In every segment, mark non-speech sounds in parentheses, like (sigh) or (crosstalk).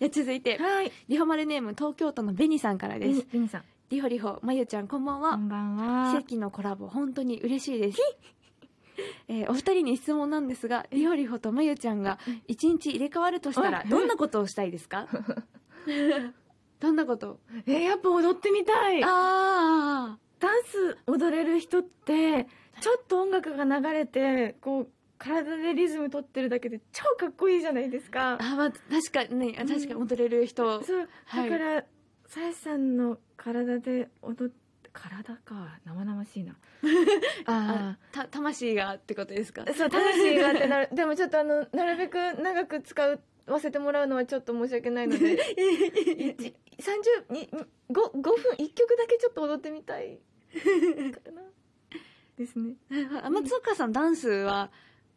じゃあ続いて、はい。リホマルネーム東京都のベニさんからです。ベニさん。リホリホ、まゆちゃんこんばんは。こんばん奇は。跡のコラボ、本当に嬉しいです。(laughs) えーお二人に質問なんですが、リホリホとまゆちゃんが一日入れ替わるとしたら、うんどんなことをしたいですか？(laughs) どんなこと？えーやっぱ踊ってみたい。あダンス踊れる人って、ちょっと音楽が流れて、こう、体でリズム取ってるだけで超かっこいいじゃないですかあ。。あ、まあ、確かにね、あ確かに踊れる人。そう。はいだから、さやさんの体で踊って、体か。生々しいな。(laughs) ああた、魂がってことですか？あ。そう、魂がってなる。(laughs) でもちょっとあの、なるべく長く使う、わせてもらうのはちょっと申し訳ないので、(laughs) 一30、に5、5分、1曲だけちょっと踊ってみたい。かな。ですね。あ松岡さん、ダンスは、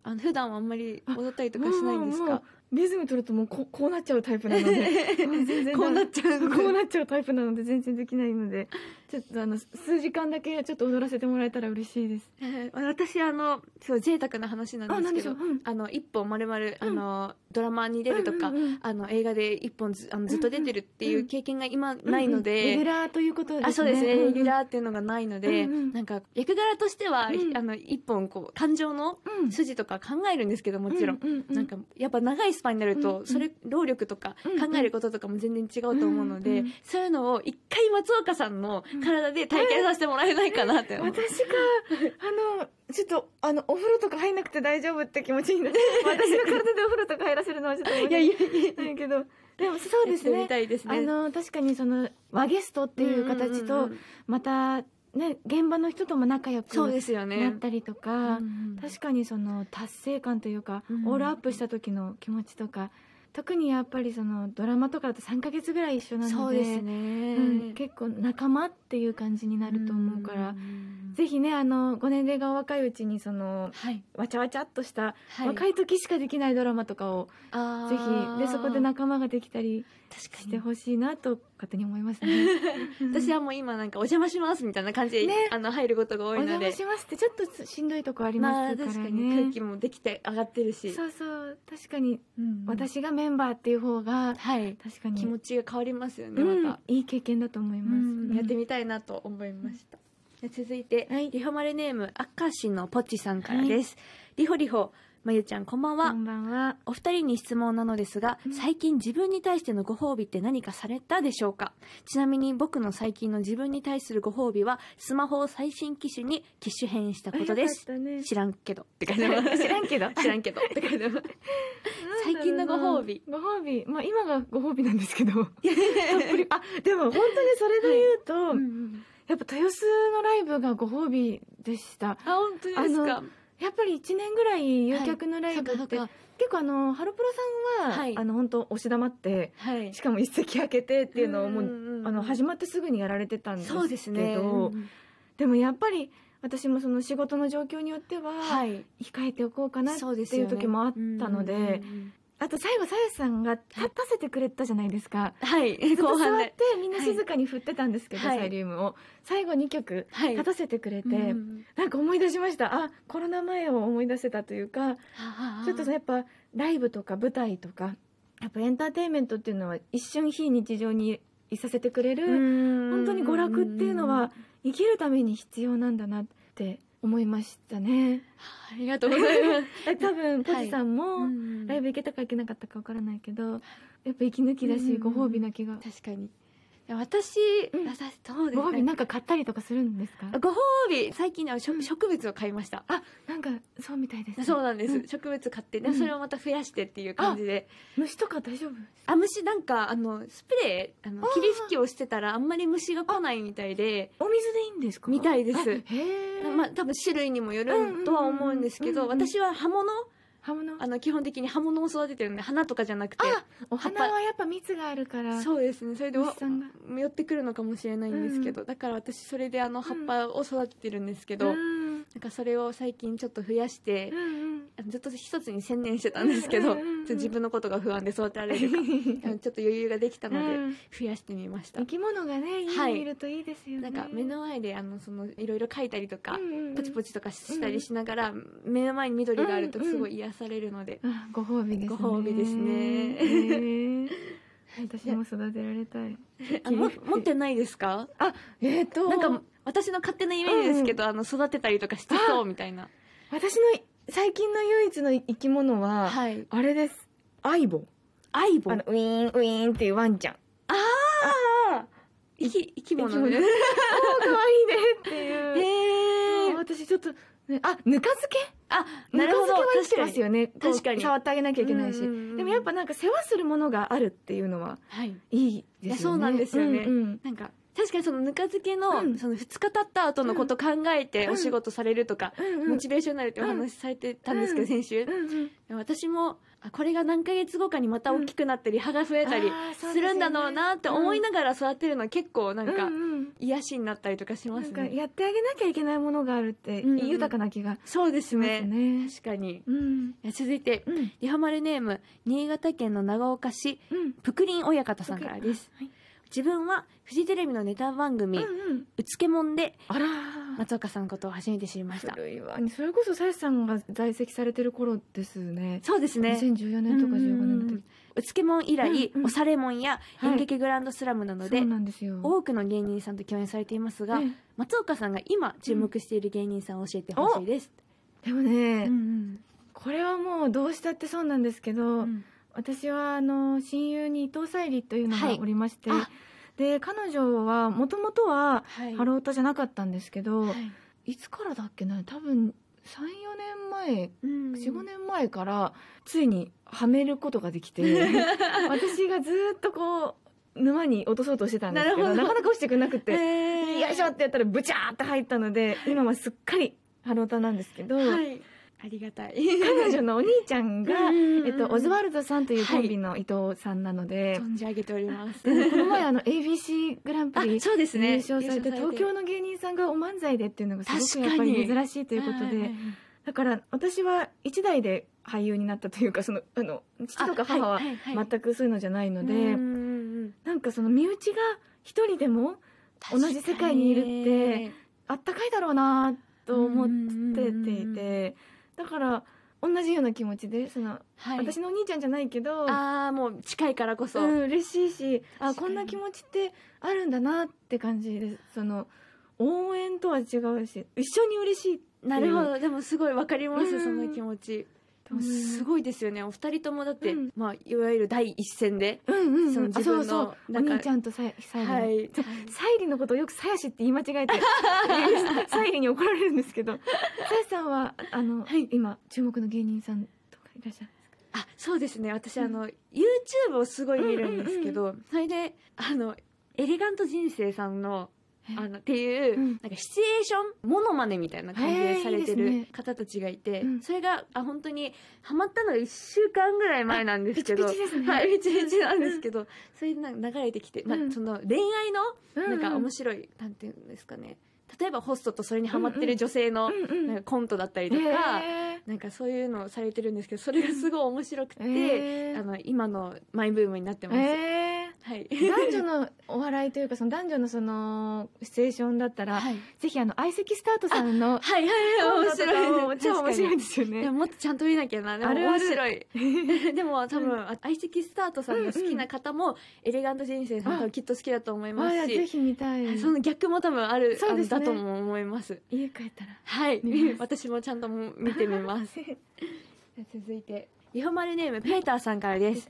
あの、普段はあんまり踊ったりとかしないんですか？リズム取るともうここうなっちゃうタイプなので。全然こうなっちゃうこうなっちゃうタイプなので全然できないので、ちょっとあの、数時間だけちょっと踊らせてもらえたら嬉しいです。え (laughs) ー私、あの、すごい贅沢な話なんですけど、あう？うん。あの、一本丸々、あの、ドラマに出るとか、うんうんうんあの、映画で一本ずあのずっと出てるっていう経験が今ないので、レギュラーということですね。あそうですね、レギュー。ラーっていうのがないので、うんうん。なんか、役柄としては、うん。あの、一本、こう、感情のうん。筋とか考えるんですけど、もちろん。うんうんうん。なんか、やっぱ長いスパンになると、うんそれ、労力とか、うんうん。考えることとかも全然違うと思うので、うんうん。そういうのを一回松岡さんの体で体験させてもらえないかなって思う。私が、あの、ちょっと、あの、お風呂とか入んなくて大丈夫って気持ちになって、(laughs) 私の体でお風呂とか入らせるのはちょっといやいや訳いや。ないけど、でもそうですね。やってみたいですね。あの、確かにその、和ゲストっていう形とまた、ね、現場の人とも仲良くそうですよね。なったりとか、うんうん確かにその達成感というか、うん。オールアップした時の気持ちとか、特にやっぱりそのドラマとかだと3ヶ月ぐらい一緒なので、そうですね。うん、結構仲間っていう感じになると思うから、んぜひね、あの、ご年齢がお若いうちにその、はい。わちゃわちゃっとした、はい若い時しかできないドラマとかを、あぜひ、で、そこで仲間ができたり確かにしてほしいなと、勝手に思いますね。(laughs) 私はもう今なんかお邪魔しますみたいな感じで、ねあの入ることがお多いので。邪魔しますって、ちょっとしんどいとこありまあますからね。確かに空気もできて上がってるし。そうそう、確かに、うん私がメンバーっていう方が、はい。確かに、気持ちが変わりますよね、うんまた。いい経験だと思います。うんやってみみたいなと思いました。で続いて、はいリホマルネーム、明石のポッチさんからです。リホリホ、まゆちゃんこんばんは。こんばんは。お二人に質問なのですが、最近自分に対してのご褒美って何かされたでしょうか？ちなみに僕の最近の自分に対するご褒美は、スマホを最新機種に機種変したことです。ね知らんけど。知らんけど知らんけど。最近のご褒美。ご褒美。まあ今がご褒美なんですけど。(laughs) あ、でも本当にそれで言うと、うんうんやっぱ豊洲のライブがご褒美でした。あ、本当ですか？やっぱり1年ぐらい有客のライブって、はい結構あの、ハロプロさんは、はいあの本当押し玉って、はいし。かも一席空けてっていうのをもう、うんうんうんあの、始まってすぐにやられてたんですけど、ですね。うんでもやっぱり、私もその仕事の状況によっては、はい。控えておこうかなっていう時もあったので、うんうんうんあと最後、さやさんが立たせてくれたじゃないですか。はい。ずっと後半で座って。みんな静かに振ってたんですけど、はいサイリウムを。最後2曲はい立たせてくれて、うんなんか思い出しました。あ、コロナ前を思い出せたというか、ちょっとやっぱライブとか舞台とか、やっぱエンターテインメントっていうのは一瞬非日常にいさせてくれる、本本当に娯楽っていうのは生きるために必要なんだなって思いましたね。ありがとうございます。(laughs) え多分、ポジさんも、うんライブ行けたか行けなかったかわからないけど、やっぱ息抜きだし、うんご褒美な気が。確かに。私、うん。私、どうですかご褒美なんか買ったりとかするんですか？ご褒美、最近ね、植植物を買いました。あ、なんか、そうみたいです、ね。そうなんです。ん。植物買って、でうん。それをまた増やしてっていう感じで。虫とか大丈夫あ、虫なんか、あの、スプレー、あの、霧吹きをしてたらあんまり虫が来ないみたいで、お水でいいんですか？みたいです。あへえ。まあ、多分種類にもよるとは思うんですけど、私は葉物葉物？あの、基本的に葉物を育ててるんで、花とかじゃなくて。あ、お花はやっぱ蜜があるから。そうですね。それで、虫さんが寄ってくるのかもしれないんですけど、だから私それであの葉っぱを育ててるんですけど、うん。なんかそれを最近ちょっと増やしてうん、ずっと一つに専念してたんですけど、自分のことが不安で育てられるか、(laughs) ちょっと余裕ができたのでうん、増やしてみました。生。き物がね、家はい。にいるといいですよね。なんか目の前であのそのいろいろ描いたりとか、うんうんうん。ポチポチとかしたりしながら、目の前に緑があるとすごい癒されるので、あご褒美ですね。ご褒美ですね。へー。(laughs) 私も育てられたい。あも持ってないですか？えっ、と。なんか私の勝手なイメージですけど、あの育てたりとかしてそうみたいな。私の最近の唯一の生き物は、はい。あれです。アイボアイボあのウィーンウィーンっていうワンちゃん。ああ生き生き物？ね (laughs) おー可愛いねっていう。へえ私ちょっと、ね、あぬか漬け？あぬか漬けは生きてますよね。確かに。触ってあげなきゃいけないし、うんうんうん。でもやっぱなんか世話するものがあるっていうのははい。いいですよね。そうなんですよね。うんうん。なんか確かにそのぬか漬けの,、うん。その2日経った後のこと考えてうん。お仕事されるとか、モチベーションになるってお話しされてたんですけど、うん先週、私もあこれが何ヶ月後かにまた大きくなったり、葉が増えたりするんだろうなって思いながら育てるのは結構なんか癒しになったりとかしますね、やってあげなきゃいけないものがあるって豊かな気がそうですね。ね。確かに。続いてうん。リハマルネーム新潟県の長岡市うん。ぷくりん親方さんからです、はい自分はフジテレビのネタ番組うんうん「うつけもん」であら。松岡さんのことを初めて知りました。古いわ。それこそさやさんが在籍されてる頃ですね。そうですね。2014年とか15年のうんうん時うん。うつけもん以来、うんうんおされもんやはい。演劇グランドスラムなどで、多くの芸人さんと共演されていますが、ね。松岡さんが今注目している芸人さんを教えてほしいです、でもね、うんこれはもうどうしたってそうなんですけど、うんうん私はあの親友に伊藤沙莉というのがはい。おりまして、あ。で彼女はもともとははい。ハロータじゃなかったんですけど、はい。い、つからだっけな多分34年前うん。45年前からついにはめることができて (laughs) 私がずっとこう沼に落とそうとしてたんですけどなかなか落ちてくれなくて、えー。よいしょってやったらブチャーって入ったので今はすっかりハロータなんですけど、はいありがたい。彼女のお兄ちゃんが、えっと、オズワルドさんというコンビの伊藤さんなので、存じ上げております。でこの前あの ABC グランプリあそうですね。優勝されて東京の芸人さんがお漫才でっていうのがすごくやっぱり珍しいということで、はい。はいはいだから私は一代で俳優になったというかそのあの父とか母ははいはいはい。全くそういうのじゃないので、うんうんうんなんかその身内が一人でも同じ世界にいるってあったかいだろうなと思ってていてだから同じような気持ちでその、はい、私のお兄ちゃんじゃないけどああもう近いからこそ、うん、嬉しいしあこんな気持ちってあるんだなって感じですその応援とは違うし一緒に嬉しいなるほど。でもすごいわかります、うんその気持ちでもうんすごいですよね。お二人ともだって、うん。まあいわゆる第一線でうんうん、うん、その自分のあそうそう。お兄ちゃんとささゆり、はい。さゆりのことをよくさやしって言い間違えてさゆりに怒られるんですけど。(laughs) さやさんはあの、はい。今注目の芸人さんとかいらっしゃるあそうですね。私、うんあの YouTube をすごい見るんですけど、それであのエレガント人生さんのあのっていう、うん。なんかシチュエーションモノマネみたいな感じでされてる方たちがいて、うん。それがあ本当にハマったのが1週間ぐらい前なんですけどピチピチですね。はいピチピチなんですけど、それでなんか流れてきて、まあうん。その恋愛のなんか面白白い、なんていうんですかね。例えばホストとそれにハマってる女性のなんかコントだったりとか、へなんかそういうのをされてるんですけどそれがすごい面白くて、あの今のマイブームになってます。へはい。ー男女のお笑いというかその男女のそのシチュエーションだったら、はい。ぜひあの相席スタートさんのはいはい面白い超面白いいですよね。もっとちゃんと見なきゃな。でも面白い。(laughs) でも多分、うん。相席スタートさんが好きな方も、エレガント人生さんきっと好きだと思いますあぜしひ見たい。その逆も多分あるそうですね。だとも思います。家帰ったら。はい。私もちゃんとも見てみます。(laughs) 続いてリホマルネームペーターさんからです。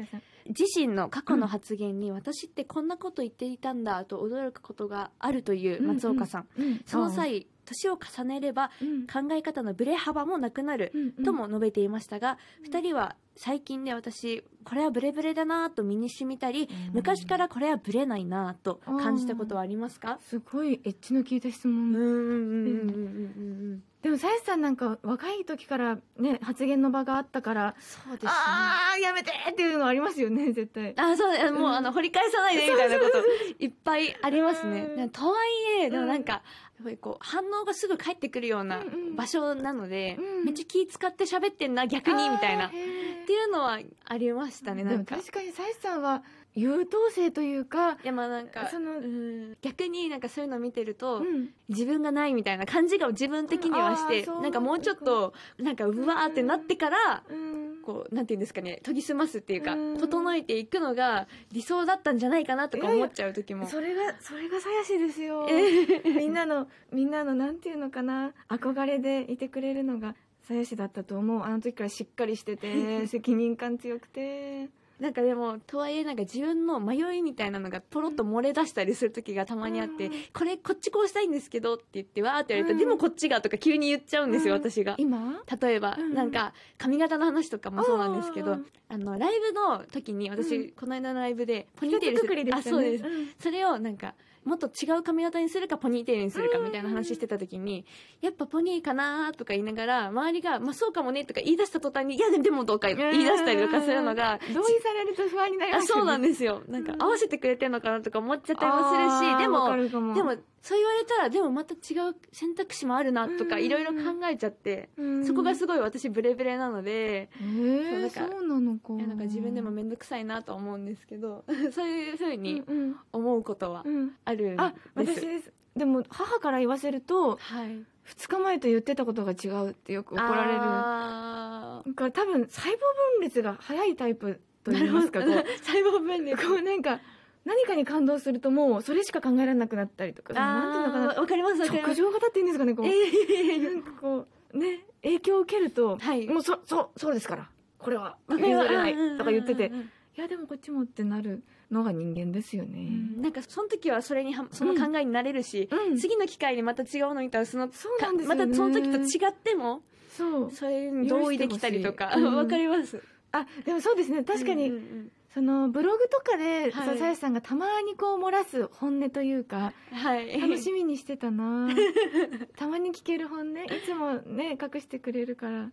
自身の過去の発言に、私ってこんなこと言っていたんだと驚くことがあるという松岡さん、うん。うんその際年を重ねればうん。考え方のブレ幅もなくなるうんうん。とも述べていましたが、うん2人は最近で私これはブレブレだなと身に染みたり、うん。昔からこれはブレないなと感じたことはありますか？すごいエッジの効いた質問、うんうんうんうんうんでもさやさんなんか若い時からね発言の場があったからそうですね。ああやめてっていうのありますよね絶対。あそうもう、うん。あの掘り返さないでみたいなこといっぱいありますね。とはいえでもなんか、やっぱりこう反応がすぐ返ってくるようなうんうん。場所なので、うん。めっちゃ気使って喋ってんな逆にみたいな。っていうのはありましたねなんか。確かにさやさんは優等生というかいやまあなんかそのうん。逆になんかそういうの見てると、うん。自分がないみたいな感じが自分的にはして、う。んなんかもうちょっとなんかうわーってなってから、うん。こうなんていうんですかね研ぎ澄ますっていうかうん。整えていくのが理想だったんじゃないかなとか思っちゃう時も。それがそれがさやしですよ。えみんなのみんなのなんていうのかな憧れでいてくれるのがさやしだったと思う。あの時からしっかりしてて (laughs) 責任感強くてなんかでもとはいえなんか自分の迷いみたいなのがポロッと漏れ出したりする時がたまにあって、うん。これこっちこうしたいんですけどって言ってわーって言われると、うん。でもこっちがとか急に言っちゃうんですよ、うん。私が。今？例えば、うん。なんか髪型の話とかもそうなんですけどあのライブの時に私、うん。この間のライブでポニーテールす一括りでしたねあそうです。うん。それをなんかもっと違う髪型にするかポニーテールにするかみたいな話してた時に、やっぱポニーかなとか言いながら周りが「まあそうかもね」とか言い出した途端に「いやでもでもどうか」言い出したりとかするのが同意されると不安になりあますよね。そうなんですよ。なんかうん。合わせてくれてんのかなとか思っちゃったりもするしでもも。でもそう言われたらでもまた違う選択肢もあるなとかうん。いろいろ考えちゃってうん。そこがすごい私ブレブレなのでえー、そうなんかそうなのか。なんか自分でも面倒くさいなとは思うんですけど (laughs) そういうふうにうんうん。思うことはうん。あるんあです。私です。でも母から言わせるとはい、2日前と言ってたことが違うってよく怒られる。あなんか多分細胞分裂が早いタイプとー言いますかこう。(laughs) 細胞分裂。こうなんか何かに感動するともうそれしか考えられなくなったりとか。なんていうのかな。わかりますわかります。直情型っていうんですかねこう、えーなんかこうね影響を受けると、はい。もうそそうそうですから。これは。譲れないとか言ってて。いやでもこっちもってなるのが人間ですよね、うん。なんかその時はそれにはその考えになれるし、うん。次の機会にまた違うの見たらそのそうなんですよね。またその時と違ってもそう。それに同意できたりとか。許してほしい。う (laughs) んわかりますあでもそうですね。確かに、うんうんそのブログとかで、さやしさんがたまにこう漏らす本音というかうんはい。楽しみにしてたな。(laughs) たまに聞ける本音。いつもね隠してくれるから。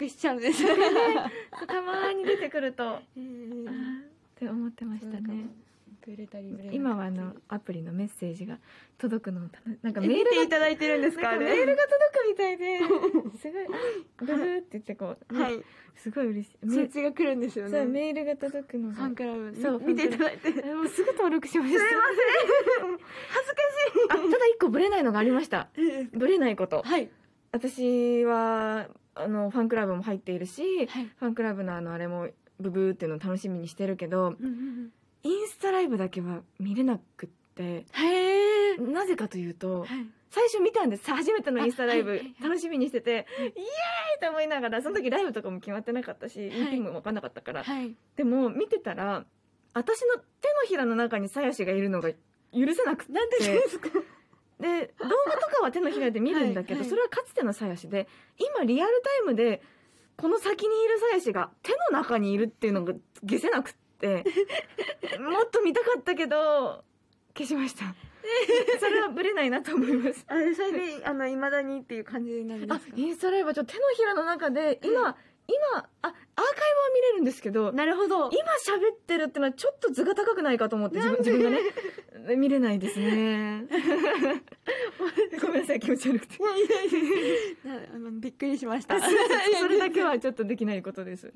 隠しちゃうんです。(laughs) たまに出てくると。あ (laughs) うん。ーって思ってましたねブレたりブレなかったり今はあのアプリのメッセージが届くのをなんかメメールいただいてるんですか？メールが届くみたいで (laughs) すごいブブーって言ってこう、ねはい。すごい嬉しい。メ通知が来るんですよそうねメールが届くのが。ファンクラブそう見ていただいて。えもうすぐ登録しました。すいま (laughs) 恥ずかしい。あただ一個ブレないのがありました。せんブレないこと。はい。私はあのファンクラブも入っているしはい。ファンクラブのあのあれもブブーっていうのを楽しみにしてるけどうんうんうんインスタライブだけは見れなくってなぜかというとはい。最初見たんです。初めてのインスタライブ、あはいはいはい。楽しみにしてて、うんイエーイと思いながらその時ライブとかも決まってなかったし、い。EP も分かんなかったから。はい。でも見てたら私の手のひらの中に鞘師がいるのが許せなくて。なんでですか？で動画とかは手のひらで見るんだけど、はいはい。それはかつての鞘師で今リアルタイムでこの先にいる鞘師が手の中にいるっていうのが消せなくってもっと見たかったけど消しました。(laughs) それはブレないなと思います。あれそれであの未だにっていう感じなんですあか？インスタライブはちょっと手のひらの中で今、今あアーカイブは見れるんですけどなるほど。今喋ってるってのはちょっと図が高くないかと思って自分自分がね。見れないですね。(laughs) ごめんなさい気持ち悪くて。いやいやいや。なあのびっくりしました。(laughs) それだけはちょっとできないことです